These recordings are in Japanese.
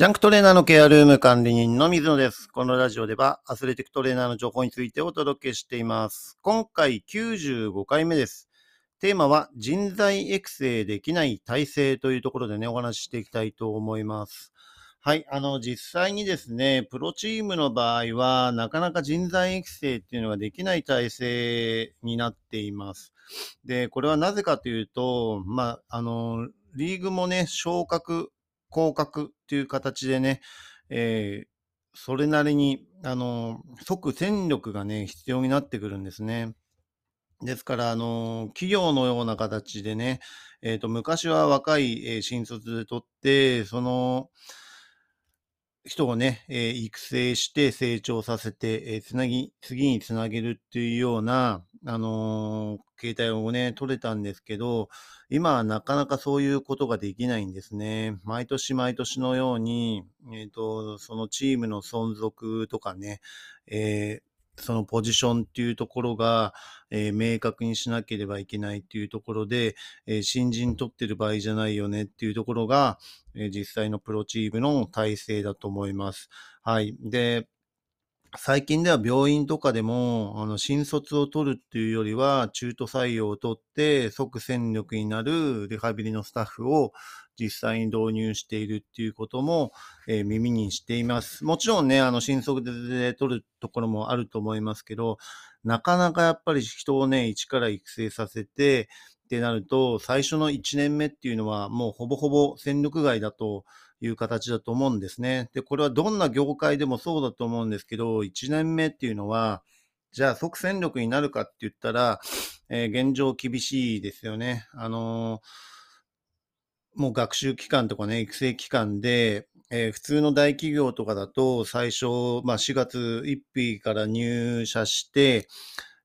ジャンクトレーナーのケアルーム管理人の水野です。このラジオではアスレティックトレーナーの情報についてお届けしています。今回95回目です。テーマは人材育成できない体制というところでね、お話ししていきたいと思います。はい。あの、実際にですね、プロチームの場合は、なかなか人材育成っていうのができない体制になっています。で、これはなぜかというと、まあ、あの、リーグもね、昇格、降格っていう形でね、えーそれなりに、あの、即戦力がね、必要になってくるんですね。ですから、あの、企業のような形でね、えっ、と、昔は若い、えー新卒で取って、その、人をね、えー育成して成長させて、えーつなぎ、次につなげるっていうような、あのー形態をね、取れたんですけど、今はなかなかそういうことができないんですね。毎年毎年のように、えっ、と、そのチームの存続とかね、えーそのポジションっていうところが、えー明確にしなければいけないっていうところで、えー新人取ってる場合じゃないよねっていうところが、えー実際のプロチームの体制だと思います。はい。で、最近では病院とかでも、あの、新卒を取るっていうよりは、中途採用を取って、即戦力になるリハビリのスタッフを実際に導入しているっていうことも、えー耳にしています。もちろんね、あの、新卒で取るところもあると思いますけど、なかなかやっぱり人をね、一から育成させて、ってなると、最初の1年目っていうのは、もうほぼほぼ戦力外だという形だと思うんですね。で、これはどんな業界でもそうだと思うんですけど、1年目っていうのは、じゃあ即戦力になるかって言ったら、えー現状厳しいですよね。あのーもう学習期間とかね、育成期間で、えー普通の大企業とかだと、最初、まあ4月1日から入社して、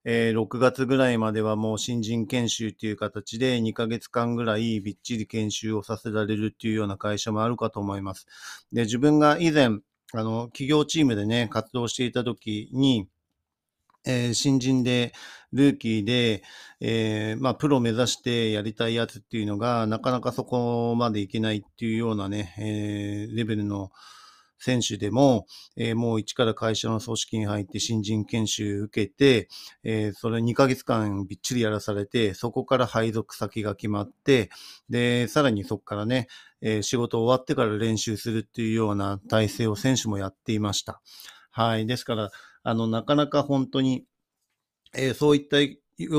えー6月ぐらいまではもう新人研修っていう形で2ヶ月間ぐらいびっちり研修をさせられるっていうような会社もあるかと思います。で、自分が以前、あの、企業チームでね、活動していた時に、えー新人で、ルーキーで、えーまあ、プロ目指してやりたいやつっていうのが、なかなかそこまでいけないっていうようなね、えレベルの選手でも、えーもう一から会社の組織に入って新人研修受けて、えーそれ2ヶ月間びっちりやらされて、そこから配属先が決まって、で、さらにそこからね、えー仕事終わってから練習するっていうような体制を選手もやっていました。はい。ですから、あの、なかなか本当に、えーそういったよ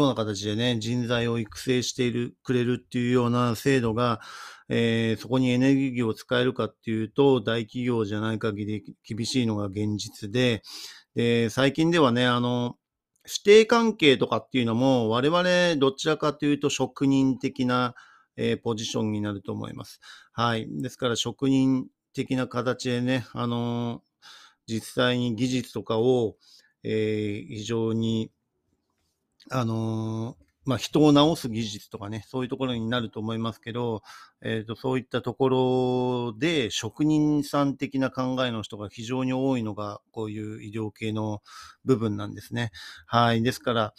うな形でね、人材を育成している、くれるっていうような制度が、えーそこにエネルギーを使えるかっていうと、大企業じゃない限り厳しいのが現実で、で、最近ではね、あの、指定関係とかっていうのも、我々どちらかというと職人的な、えーポジションになると思います。はい。ですから職人的な形でね、あの実際に技術とかを、えー非常に、あのまあ、人を治す技術とかね、そういうところになると思いますけど、えっ、と、そういったところで、職人さん的な考えの人が非常に多いのが、こういう医療系の部分なんですね。はい。ですから、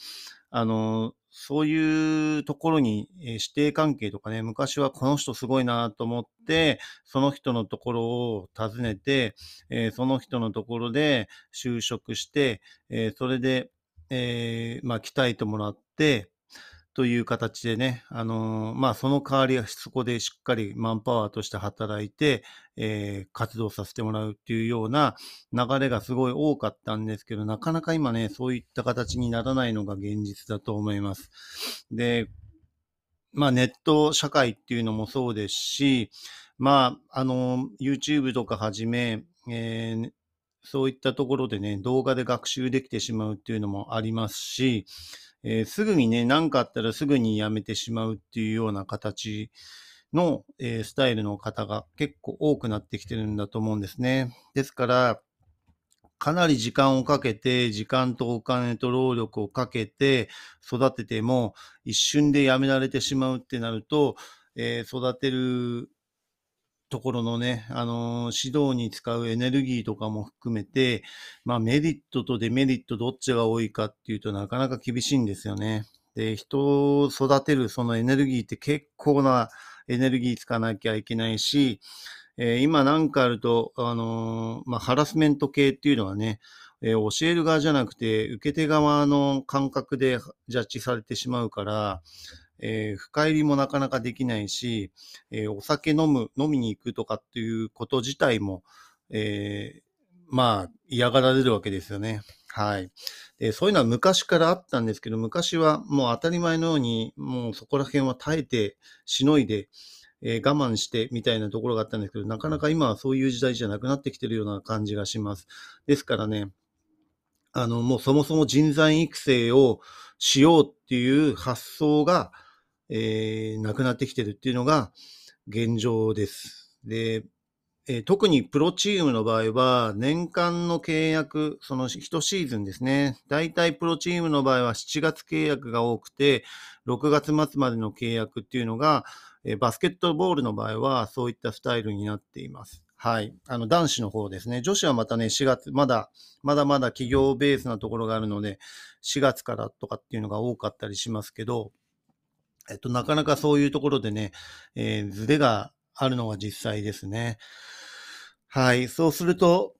あのそういうところに、えー指定関係とかね、昔はこの人すごいなと思って、その人のところを訪ねて、えーその人のところで就職して、えーそれで、えーまあ、鍛えてもらって、という形でね、あのーまあ、その代わりはそこでしっかりマンパワーとして働いて、えー活動させてもらうっていうような流れがすごい多かったんですけど、なかなか今ね、そういった形にならないのが現実だと思います。で、まあ、ネット社会っていうのもそうですし、まあ、あの、YouTube とかはじめ、えーそういったところでね、動画で学習できてしまうっていうのもありますし、えーすぐにね、何かあったらすぐにやめてしまうっていうような形の、えースタイルの方が結構多くなってきてるんだと思うんですね。ですから、かなり時間をかけて、時間とお金と労力をかけて育てても、一瞬でやめられてしまうってなると、えー育てるところのね、あのー指導に使うエネルギーとかも含めて、まあメリットとデメリットどっちが多いかっていうとなかなか厳しいんですよね。で、人を育てるそのエネルギーって結構なエネルギー使わなきゃいけないし、えー、今なんかあると、あのー、まあ、ハラスメント系っていうのはね、えー、教える側じゃなくて、受け手側の感覚でジャッジされてしまうから、えー、深入りもなかなかできないし、えー、お酒飲む、飲みに行くとかっていうこと自体も、えー、まあ、嫌がられるわけですよね。はい。で、そういうのは昔からあったんですけど、昔はもう当たり前のように、もうそこら辺は耐えて、しのいで、えー、我慢してみたいなところがあったんですけど、なかなか今はそういう時代じゃなくなってきてるような感じがします。ですからね、あの、もうそもそも人材育成をしようっていう発想が、えー、なくなってきてるっていうのが現状です。で、えー、特にプロチームの場合は、年間の契約、その1シーズンですね。大体プロチームの場合は7月契約が多くて、6月末までの契約っていうのが、えー、バスケットボールの場合はそういったスタイルになっています。はい。あの、男子の方ですね。女子はまたね、4月、まだ、まだまだ企業ベースなところがあるので、4月からとかっていうのが多かったりしますけど、えっと、なかなかそういうところでね、えー、ズレがあるのが実際ですね。はい。そうすると、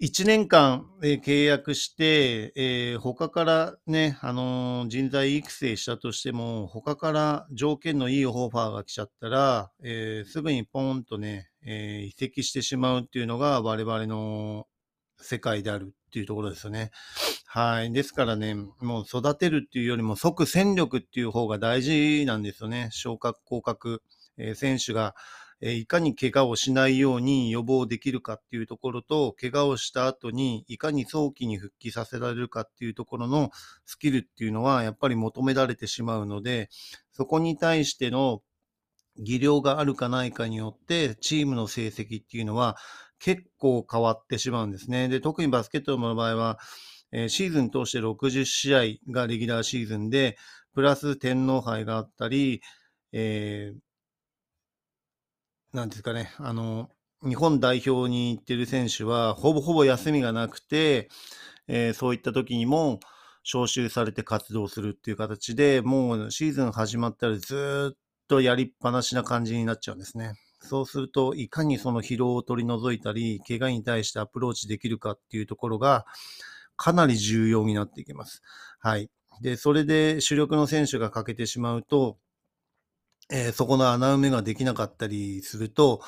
1年間、えー、契約して、えー、他からね、あのー、人材育成したとしても、他から条件のいいオファーが来ちゃったら、えすぐにポーンとね、え移籍してしまうっていうのが我々の世界であるっていうところですよね。はい。ですからね、もう育てるっていうよりも即戦力っていう方が大事なんですよね。昇格、降格、えー、選手が、えー、いかに怪我をしないように予防できるかっていうところと、怪我をした後にいかに早期に復帰させられるかっていうところのスキルっていうのはやっぱり求められてしまうので、そこに対しての技量があるかないかによって、チームの成績っていうのは結構変わってしまうんですね。で、特にバスケットの場合は、えー、シーズン通して60試合がレギュラーシーズンで、プラス天皇杯があったり、えー、なんですかね、あの、日本代表に行ってる選手は、ほぼほぼ休みがなくて、えー、そういった時にも招集されて活動するっていう形で、もうシーズン始まったらずっとやりっぱなしな感じになっちゃうんですね。そうすると、いかにその疲労を取り除いたり、怪我に対してアプローチできるかっていうところが、かなり重要になっていきます。はい。で、それで主力の選手が欠けてしまうと、えー、そこの穴埋めができなかったりすると、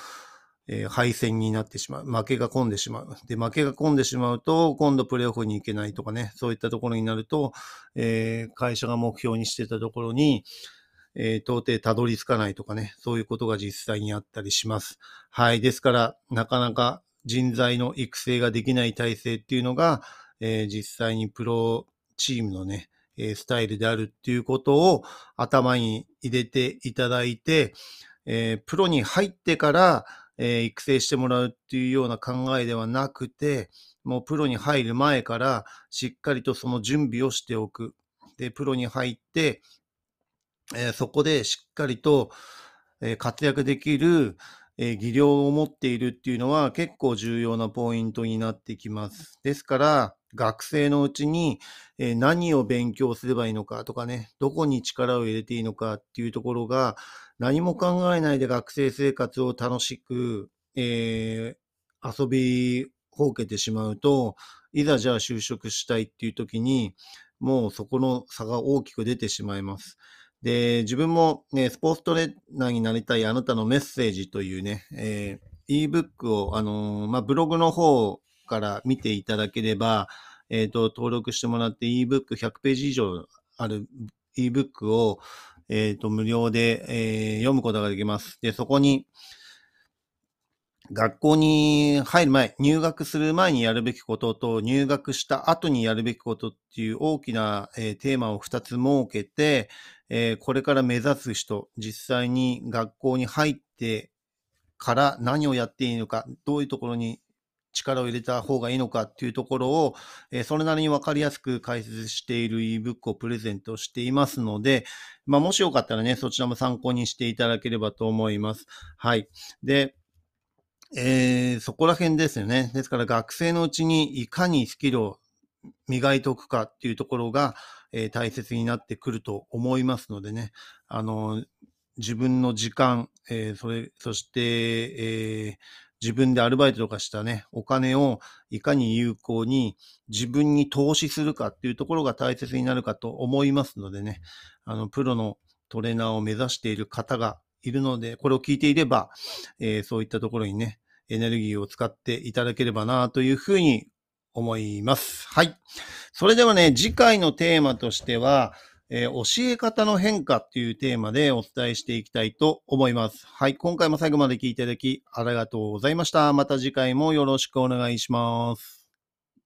えー、敗戦になってしまう。負けが込んでしまう。で、負けが込んでしまうと、今度プレーオフに行けないとかね、そういったところになると、えー、会社が目標にしてたところに、えー、到底たどり着かないとかね、そういうことが実際にあったりします。はい。ですから、なかなか人材の育成ができない体制っていうのが、えー、実際にプロチームのね、えスタイルであるっていうことを頭に入れていただいて、えー、プロに入ってから、えー、育成してもらうっていうような考えではなくて、もうプロに入る前からしっかりとその準備をしておく。で、プロに入って、えー、そこでしっかりと、え活躍できる、え技量を持っているっていうのは結構重要なポイントになってきます。ですから、学生のうちに、何を勉強すればいいのかとかね、どこに力を入れていいのかっていうところが、何も考えないで学生生活を楽しく、えー、遊びほうけてしまうと、いざじゃあ就職したいっていう時に、もうそこの差が大きく出てしまいます。で、自分もね、スポーツトレーナーになりたいあなたのメッセージというね、えー、ebook を、あのー、まあ、ブログの方から見ていただければ、えっ、ー、と、登録してもらって ebook100 ページ以上ある ebook を、えっ、ー、と、無料で、えー、読むことができます。で、そこに、学校に入る前、入学する前にやるべきことと、入学した後にやるべきことっていう大きな、えー、テーマを2つ設けて、えー、これから目指す人、実際に学校に入ってから何をやっていいのか、どういうところに力を入れた方がいいのかっていうところを、えそれなりにわかりやすく解説している ebook をプレゼントしていますので、まあ、もしよかったらね、そちらも参考にしていただければと思います。はい。で、えー、そこら辺ですよね。ですから学生のうちにいかにスキルを磨いておくかっていうところが、えー、大切になってくると思いますのでね、あの、自分の時間、えー、それ、そして、えー、自分でアルバイトとかしたね、お金をいかに有効に自分に投資するかっていうところが大切になるかと思いますのでね、あの、プロのトレーナーを目指している方がいるので、これを聞いていれば、えー、そういったところにね、エネルギーを使っていただければなというふうに思います。はい。それではね、次回のテーマとしては、えー、教え方の変化っていうテーマでお伝えしていきたいと思います。はい。今回も最後まで聞いていただきありがとうございました。また次回もよろしくお願いします。